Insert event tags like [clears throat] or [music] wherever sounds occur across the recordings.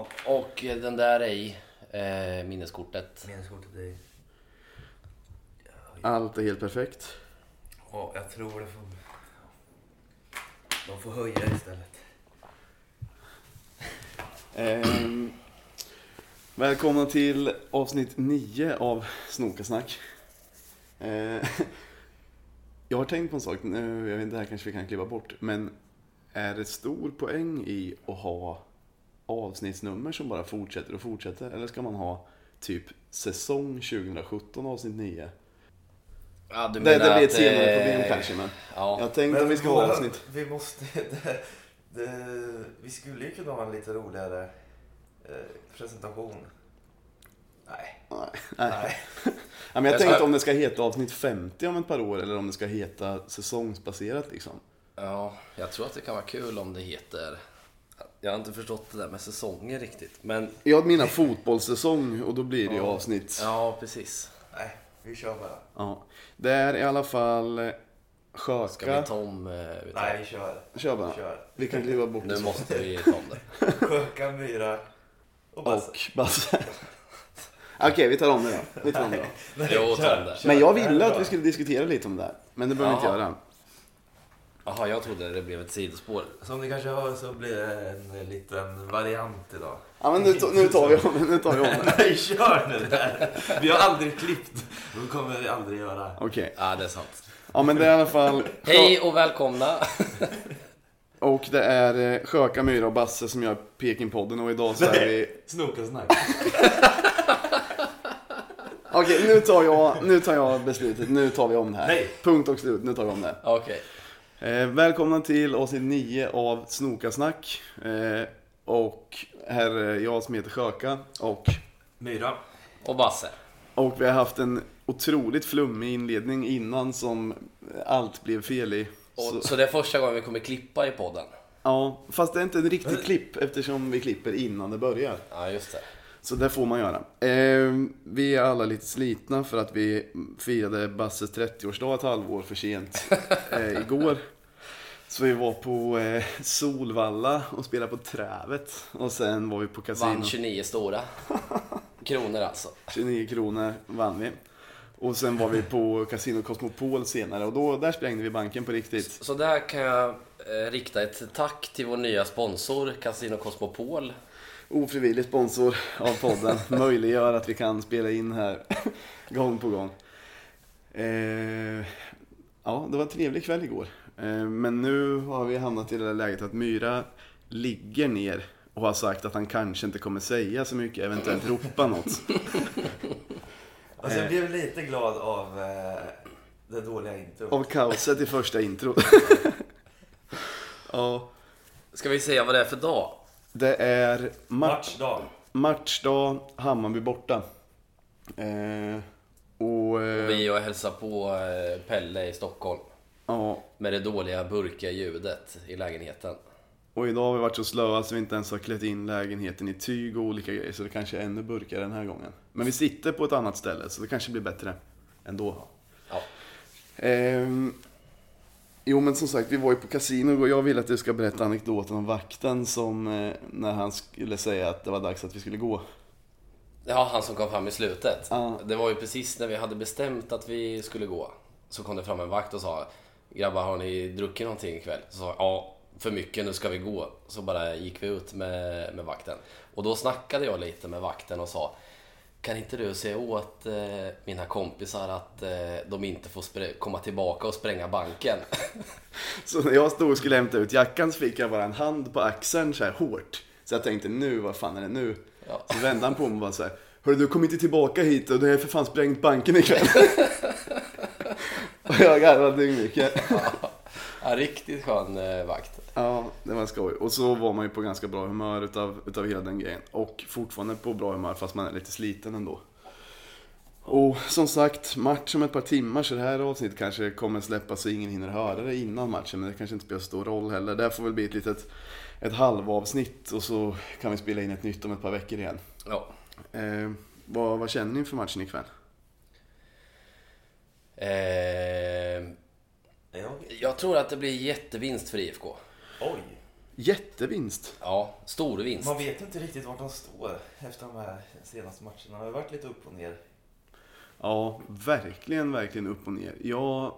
Ja, Och den där är i eh, minneskortet. minneskortet är... Allt är helt perfekt. Ja, jag tror det får... De får höja istället. Ehm, välkomna till avsnitt 9 av Snokasnack. Ehm, jag har tänkt på en sak, nu, jag vet inte, det här kanske vi kan kliva bort, men är det stor poäng i att ha avsnittsnummer som bara fortsätter och fortsätter? Eller ska man ha typ säsong 2017 avsnitt 9? Ja, du Det, menar det blir ett att, senare eh, problem kanske, men Ja, jag tänkte om vi ska ha avsnitt. Vi måste... [laughs] Det, det, vi skulle ju kunna ha en lite roligare eh, presentation. Nej. Nej. Nej. Nej. [laughs] Ja, men jag Jag tänkte ska- om det ska heta avsnitt 50 om ett par år eller om det ska heta säsongsbaserat liksom. ja, jag tror att det kan vara kul om det heter... Jag har inte förstått det där med säsonger riktigt. Men Jag menar fotbollssäsong och då blir det ju Ja. avsnitt. ja, precis. Nej, vi kör bara. Ja. Det är i alla fall eh, Ska Sjöka. vi ta om... eh, Vi tar... Nej, vi kör. Kör bara. Kör. Vi kan kliva bort Nu måste vi ta om det. [laughs] Sjöka, myra och Basse. Och Basse. [laughs] Okej, vi tar om det då. Vi tar om det då. Nej, Jo, om det. Men jag här ville att vi skulle diskutera lite om det där. Men det behöver vi inte göra. Jaha, jag trodde det blev ett sidospår. Som ni kanske hör så blir det en liten variant idag. Ja, men nu, nu tar vi om det. Nu tar vi om det. [laughs] Nej, kör nu där. Vi har aldrig klippt. Det kommer vi aldrig göra. Okej. Ja, det är sant. Ja, men det är i alla fall... Hej och välkomna! [laughs] Och det är eh, Sjöka, Myra och Basse som gör Pekingpodden och idag så är vi... Snokasnack. [laughs] Okej, nu tar jag, nu tar jag beslutet. Nu tar vi om det här. Nej. Punkt och slut. Nu tar vi om det. Okej. Eh, välkomna till avsnitt 9 av Snokasnack. Eh, och här är jag som heter Sjöka. Och, Myra. Och Basse. och vi har haft en otroligt flummig inledning innan som allt blev fel i. Och, Så, så det är första gången vi kommer klippa i podden. ja, fast det är inte en riktig klipp eftersom vi klipper innan det börjar. Ja, just det. Så det får man göra. Eh, vi är alla lite slitna för att vi firade Basses 30-årsdag ett halvår för sent [laughs] eh, igår. Så vi var på eh, Solvalla och spelade på Trävet. Och sen var vi på kasino. Vann 29 stora [laughs] kronor alltså. 29 kronor vann vi. Och sen var vi på Casino Cosmopol senare och då, där sprängde vi banken på riktigt. Så där kan jag eh, rikta ett tack till vår nya sponsor Casino Cosmopol. Ofrivillig sponsor av podden. [laughs] Möjliggör att vi kan spela in här gång på gång. Eh, ja, det var en trevlig kväll igår. Eh, men nu har vi hamnat i det där läget att Myra ligger ner och har sagt att han kanske inte kommer säga så mycket, eventuellt ropa något. [laughs] Alltså, jag blev lite glad av eh, det dåliga introt. Av kaoset i första intro. [laughs] ja, Ska vi säga vad det är för dag? Det är match, Matchdag. matchdag, Hammarby borta. Eh, och... Eh, Vi är och hälsar på eh, Pelle i Stockholm. ja, Med det dåliga burkiga ljudet i lägenheten. Och idag har vi varit så slöa så vi inte ens har klätt in lägenheten i tyg och olika grejer. Så det kanske är ännu burkigare den här gången. Men vi sitter på ett annat ställe så det kanske blir bättre ändå. Ja. Ehm, jo men som sagt, vi var ju på kasino och jag vill att du ska berätta anekdoten om vakten som eh, när han skulle säga att det var dags att vi skulle gå. Ja, han som kom fram i slutet. Ja. Det var ju precis när vi hade bestämt att vi skulle gå. Så kom det fram en vakt och sa Grabbar, har ni druckit någonting ikväll? Så sa jag, ja, för mycket, nu ska vi gå. Så bara gick vi ut med, med vakten. Och då snackade jag lite med vakten och sa Kan inte du säga åt eh, mina kompisar att eh, de inte får komma tillbaka och spränga banken? [laughs] Så när jag stod och skulle hämta ut jackan så fick jag bara en hand på axeln så här hårt. Så jag tänkte nu, vad fan är det nu? Ja. Så vände han på mig och bara så här. Hörru du kom inte tillbaka hit och du har för fan sprängt banken ikväll. [laughs] [laughs] och jag garvade dyngmycket. Ja, riktigt skön eh, vakt. Ja, det var skoj. Och så var man ju på ganska bra humör utav, utav hela den grejen. Och fortfarande på bra humör fast man är lite sliten ändå. Och som sagt, match om ett par timmar så det här avsnittet kanske kommer släppas så ingen hinner höra det innan matchen. Men det kanske inte spelar så stor roll heller. Det här får väl bli ett litet ett halvavsnitt och så kan vi spela in ett nytt om ett par veckor igen. Ja. Eh, vad, vad känner ni inför matchen ikväll? Eh, Jag, tror att det blir jättevinst för IFK. oj. Jättevinst. Ja, stor vinst. Man vet inte riktigt vart de står efter de här senaste matcherna. Det har varit lite upp och ner. Ja, verkligen, verkligen upp och ner. Jag,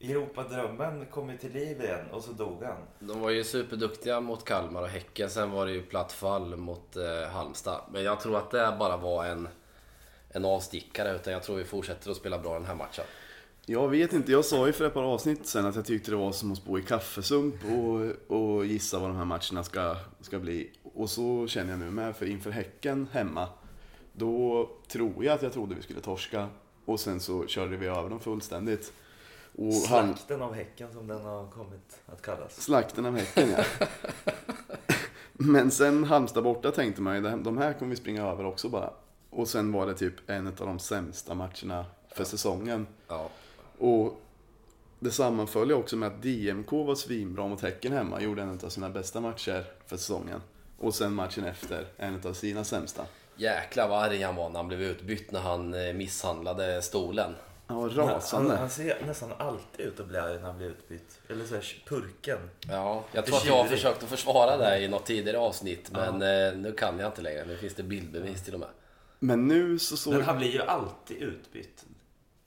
Europadrömmen kom ju till liv igen och så dog han. De var ju superduktiga mot Kalmar och Häcken. Sen var det ju platt fall mot eh, Halmstad. Men jag tror att det bara var en, en avstickare. Utan jag tror vi fortsätter att spela bra den här matchen. Jag vet inte, jag sa ju för ett par avsnitt sen att jag tyckte det var som att spå i kaffesump och, och gissa vad de här matcherna ska, ska bli. Och så känner jag nu med, för inför Häcken hemma, då tror jag att jag trodde vi skulle torska. Och sen så körde vi över dem fullständigt. Och han, Slakten av Häcken som den har kommit att kallas. Slakten av Häcken ja. [laughs] Men sen Halmstad borta tänkte man ju, "Det här- de här kommer vi springa över också bara. Och sen var det typ en av de sämsta matcherna för säsongen. Ja. Och det sammanföll ju också med att DMK var svinbra mot Häcken hemma, gjorde en av sina bästa matcher för säsongen. Och sen matchen efter, en av sina sämsta. Jäklar vad arg han var när han blev utbytt när han eh, misshandlade stolen. Han var Han, rasande. han ser nästan alltid ut att bli arg när han blir utbytt. Eller så här, purken. Ja, jag tror att jag har försökt att försvara det i något tidigare avsnitt. Men eh, nu kan jag inte längre. Nu finns det bildbevis till och med. Men nu så såg... Men han blir ju alltid utbytt.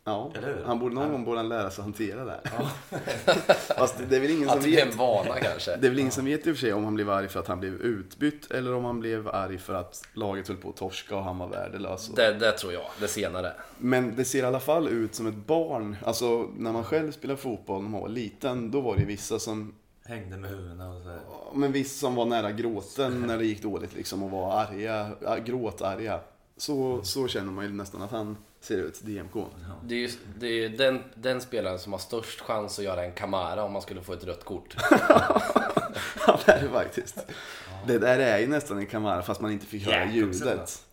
Ja, Eller hur? han borde någon gång borde han lära sig hantera det. [laughs] Fast det är väl ingen som vet. en vana kanske. Det är väl ingen som vet i och för sig om han blev arg för att han blev utbytt eller om han blev arg för att laget höll på att torska och han var värdelös. Det, det tror jag, det senare. Men det ser i alla fall ut som ett barn. Alltså när man själv spelar fotboll när man var liten, då var det vissa som Hängde med huvudena och så här. men vissa som var nära gråten när det gick dåligt liksom och var arga, gråtarga. Så, så känner man ju nästan att han ser ut, DMK. Det är ju det är ju den, den spelaren som har störst chans att göra en Kamara om man skulle få ett rött kort. [laughs] Ja, det är det faktiskt. Det där är ju nästan en Kamara fast man inte fick höra ljudet.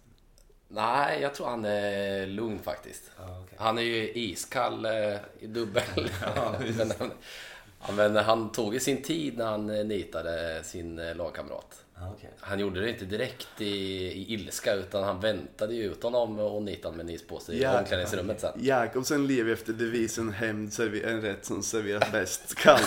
Nej, jag tror han är lugn faktiskt. Ja, okej. Han är ju iskall eh, i dubbel. [laughs] Ja, just men, han, ja, men han tog ju sin tid när han eh, nitade sin eh, lagkamrat. Okej. Han gjorde det inte direkt i, i ilska utan han väntade ju ut honom och nitade med en ispåse i omklädningsrummet sen. Jakobsen lever efter devisen hämnd server- en rätt som serveras bäst kall.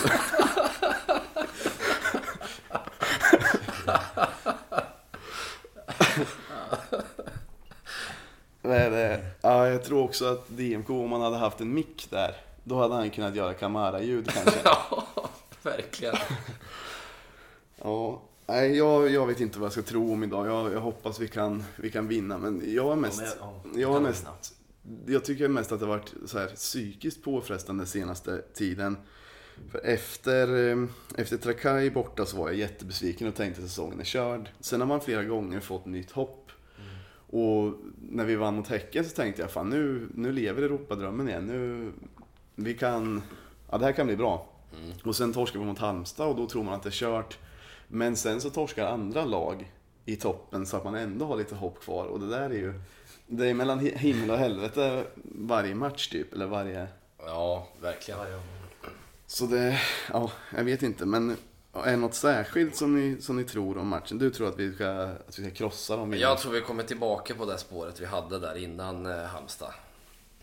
Det? Ja, jag tror också att DMK, om man hade haft en mick där, då hade han kunnat göra Kamara-ljud kanske. [laughs] Ja, verkligen. Ja, nej, jag, jag vet inte vad jag ska tro om idag. Jag, jag hoppas vi kan, vi kan vinna, men jag är mest... Ja, men, ja, Jag, kan mest, jag tycker mest att det har varit så här psykiskt påfrestande senaste tiden. För efter, eh, efter Trakai borta så var jag jättebesviken och tänkte att säsongen är körd. Sen har man flera gånger fått nytt hopp. Och när vi vann mot Häcken så tänkte jag fan nu, nu lever Europadrömmen igen. Nu, vi kan, ja det här kan bli bra. Och sen torskar vi mot Halmstad och då tror man att det är kört. Men sen så torskar andra lag i toppen så att man ändå har lite hopp kvar. Och det där är ju, det är mellan hi- himmel och helvete varje match typ, eller varje... Ja, verkligen. Så det, ja, jag vet inte. Men är det något särskilt som ni, som ni tror om matchen? Du tror att vi ska, att vi ska krossa dem? Jag tror vi kommer tillbaka på det spåret vi hade där innan eh, Halmstad.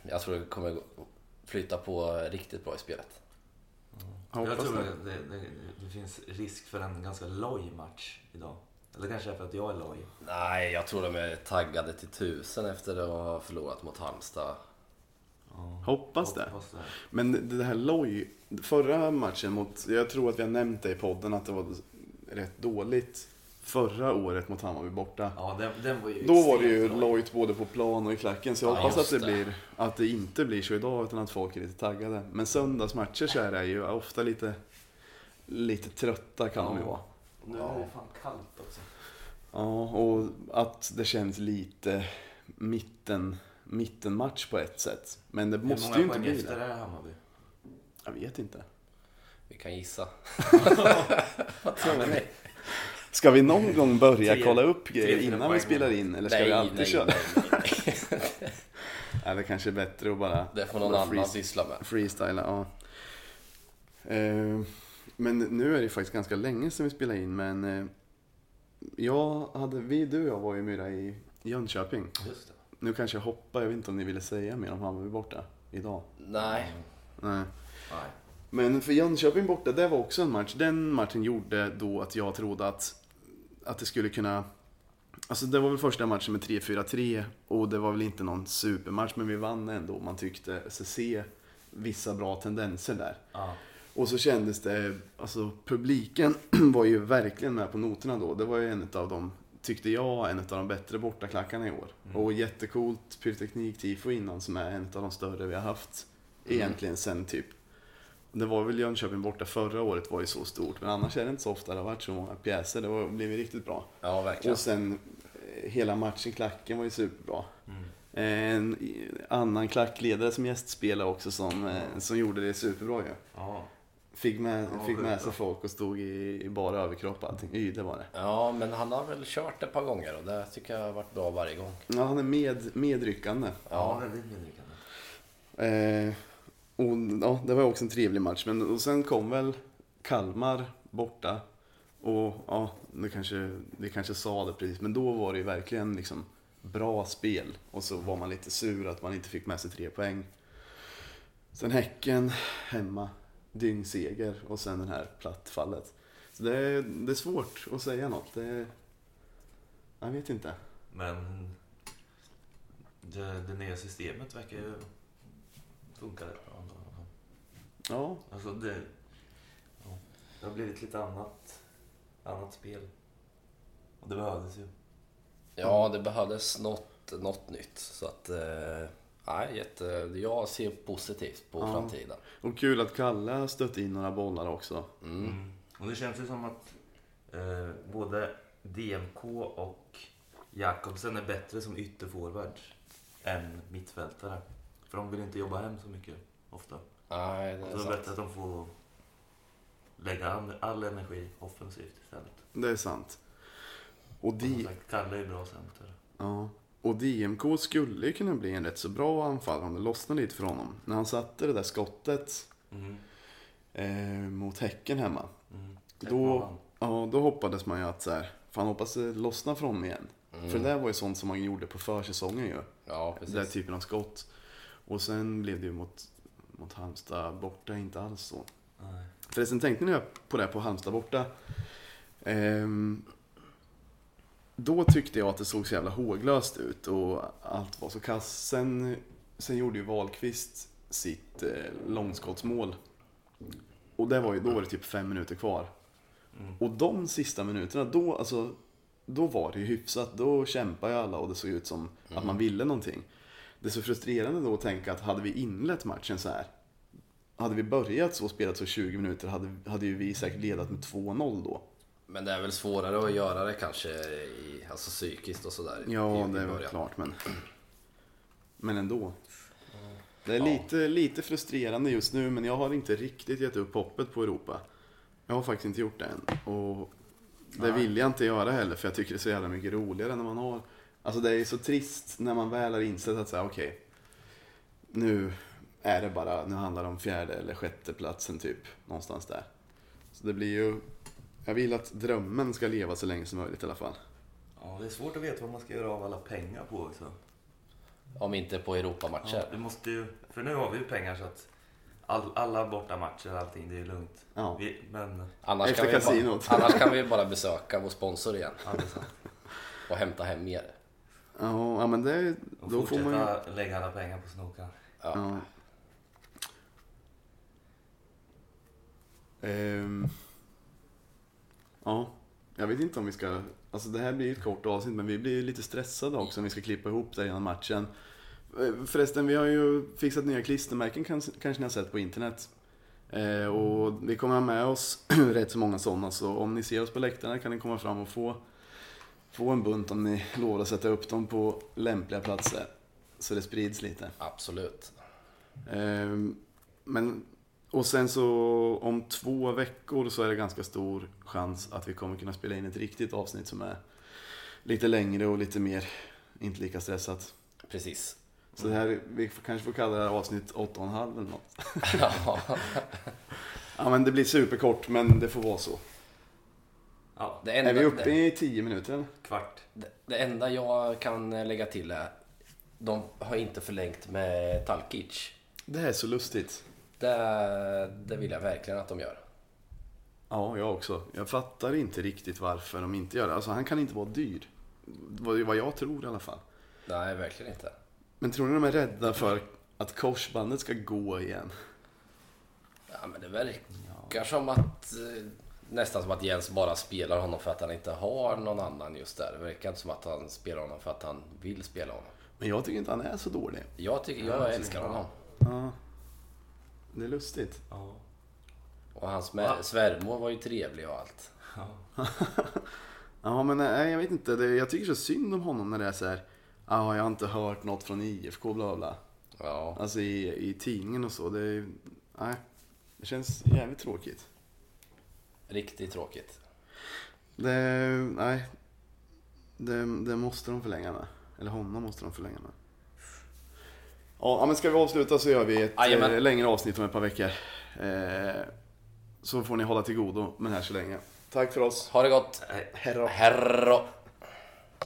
Jag tror vi kommer flytta på riktigt bra i spelet. Jag Jag tror det. att det, det, det finns risk för en ganska loj match idag. Eller kanske är för att jag är loj. Nej, jag tror de är taggade till tusen efter att ha förlorat mot Halmstad. Hoppas det. Hoppas det. Men det här Loj, förra matchen mot, jag tror att vi har nämnt det i podden att det var rätt dåligt förra året mot Hammarby borta. Ja, den, den var ju Då var det ju lojt både på plan och i klacken så jag Ja, hoppas att det, det. blir, att det inte blir så idag utan att folk är lite taggade. Men söndagsmatcher så är det ju ofta lite, lite trötta kan de ju Ja. vara. Nu är det fan kallt också. Ja, och att det känns lite mitten, mittenmatch på ett sätt. Men det måste Hur ju många inte poäng bli efter det. är Hammarby? Jag vet inte. Vi kan gissa. [laughs] Ska vi någon gång börja Tre- kolla upp grejer innan vi spelar in? Eller ska nej, vi alltid nej, köra? nej, nej. [laughs] Ja, det kanske är bättre att bara Det får någon annan syssla med. freestyla. Ja. Eh, men nu är det faktiskt ganska länge sedan vi spelade in. Men eh, jag hade, vi, du och jag var ju myra i Jönköping. Just det. Nu kanske jag hoppar, jag vet inte om ni ville säga mer om Hammarby borta idag? Nej, Nej. Nej. Men för Jönköping borta, det var också en match. Den matchen gjorde då att jag trodde att, att det skulle kunna... Alltså det var väl första matchen med 3-4-3 och det var väl inte någon supermatch men vi vann ändå. Man tyckte sig se vissa bra tendenser där. Ja. Och så kändes det, alltså publiken [clears throat] var ju verkligen med på noterna då. Det var ju en av de, tyckte jag, en av de bättre bortaklackarna i år. Och jättecoolt pyroteknik tifo innan som är en av de större vi har haft. Egentligen sen typ, det var väl Jönköping borta förra året var ju så stort. Men annars är det inte så ofta det har varit så många pjäser. Det var, blev ju riktigt bra. Ja, verkligen. Och sen eh, hela matchen, klacken var ju superbra. En annan klackledare som gästspelade också som, eh, som gjorde det superbra ju. Ja. Fick med, Ja, fick med sig folk och stod i, i bara överkropp och allting. Yle var det. Ja, men han har väl kört ett par gånger och det tycker jag har varit bra varje gång. Ja, han är med, medryckande. ja, Ja, väldigt medryckande. Eh, och, ja, det var också en trevlig match. Men och sen kom väl Kalmar borta. Och ja, det kanske, det kanske sa det precis. Men då var det ju verkligen liksom bra spel. Och så var man lite sur att man inte fick med sig tre poäng. Sen Häcken hemma, dyngseger och sen det här plattfallet. Så det är, det är svårt att säga något. Det jag vet inte. Men det, det nya systemet verkar ju funka. Ja, Alltså det, ja, det har blivit lite annat, annat spel. Och det behövdes ju. ja det behövdes något, något nytt. Så att, eh, nej, jätte, jag ser positivt på Ja. framtiden. och kul att Kalle har stött in några bollar också. Mm. Och det känns ju som att eh, både DMK och Jakobsen är bättre som ytterforwards än mittfältare. För de vill inte jobba hem så mycket ofta. Nej, det Så är det är bättre att de får lägga all, all energi offensivt istället. Det är sant. Och, Och som D- sagt, Kalle är ju bra center. ja. och DMK skulle ju kunna bli en rätt så bra anfall om det lossnar lite för honom. När han satte det där skottet Mm. eh, mot Häcken hemma. Mm. Då, ja, då hoppades man ju att så här, fan hoppas det lossnar för honom igen. Mm. För det där var ju sånt som man gjorde på försäsongen ju. Ja, Den där precis. typen av skott. Och sen blev det ju mot, mot Halmstad borta inte alls så. Nej. Förresten tänkte ni på det på Halmstad borta. Ehm, då tyckte jag att det såg så jävla håglöst ut och allt var så kass. Sen, sen gjorde ju Wahlqvist sitt eh, långskottsmål. Och det var ju, då var det typ fem minuter kvar. Mm. Och de sista minuterna, då, alltså, då var det ju hyfsat. Då kämpade ju alla och det såg ut som att man ville någonting. Det är så frustrerande då att tänka att hade vi inlett matchen så här. Hade vi börjat så och spelat så 20 minuter hade, hade ju vi säkert ledat med 2-0 då. Men det är väl svårare att göra det kanske i, alltså psykiskt och sådär. Ja, i, det är väl klart men... Men ändå. Det är Ja. lite, lite frustrerande just nu men jag har inte riktigt gett upp hoppet på Europa. Jag har faktiskt inte gjort det än. Och det Nej. vill jag inte göra heller för jag tycker det är så jävla mycket roligare när man har... Alltså det är så trist när man väl har insett att säga okej. nu är det bara, nu handlar det om fjärde eller sjätte platsen typ. Någonstans där. Så det blir ju... Jag vill att drömmen ska leva så länge som möjligt i alla fall. Ja, det är svårt att veta vad man ska göra av alla pengar på också. Om inte på Europamatcher. Ja, det måste ju, för nu har vi ju pengar så att all, alla bortamatcher och allting, det är ju lugnt. Ja. Vi, men, Annars, Efter kan vi bara, annars kan vi [laughs] bara besöka vår sponsor igen ja, det är sant. och hämta hem mer. Ja, men det... Och Då får man ju... fortsätta lägga alla pengar på snokar. Ja. Ja. Ehm. Ja, jag vet inte om vi ska... Alltså det här blir ett kort avsnitt men vi blir lite stressade också om vi ska klippa ihop det innan matchen. Eh, Förresten, vi har ju fixat nya klistermärken kans- kanske ni har sett på internet. Eh, och vi kommer ha med oss [clears throat] rätt så många sådana så om ni ser oss på läktarna kan ni komma fram och få, få en bunt om ni lovar att sätta upp dem på lämpliga platser. Så det sprids lite. Absolut. Ehm, Men, och sen så om två veckor så är det ganska stor chans att vi kommer kunna spela in ett riktigt avsnitt som är lite längre och lite mer, inte lika stressat. Precis. Så det här, vi kanske får kalla det här avsnitt 8,5 eller något. [laughs] Ja men det blir superkort men det får vara så. Ja, Det, enda, Är vi uppe det, i 10 minuter eller? kvart. det, det enda jag kan lägga till är de har inte förlängt med Talkic. Det här är så lustigt. Det, det vill jag verkligen att de gör. Ja, jag också. Jag fattar inte riktigt varför de inte gör det. Alltså han kan inte vara dyr. Vad jag tror i alla fall. Nej, verkligen inte. Men tror ni de är rädda för att korsbandet ska gå igen? Ja, men det verkar som att eh, nästan som att Jens bara spelar honom för att han inte har någon annan just där. Det verkar inte som att han spelar honom för att han vill spela honom. Men jag tycker inte han är så dålig. Jag, tycker, jag älskar honom. Ja. Det är lustigt. Ja. Och hans med, svärmor var ju trevlig och allt. Ja, [laughs] men nej, jag vet inte. Det, jag tycker så synd om honom när det är så här. Ja, jag har inte hört något från IFK, bla bla. Ja, Alltså i, i tidningen och så. Det, nej, det känns jävligt tråkigt. Riktigt tråkigt. Det, nej. Det, det måste de förlänga med. Eller honom måste de förlänga med. Ja, men ska vi avsluta så gör vi ett Jajamän. eh, längre avsnitt om ett par veckor. Eh, så får ni hålla till godo med det här så länge. Tack för oss. Ha det gott. Då. Herro.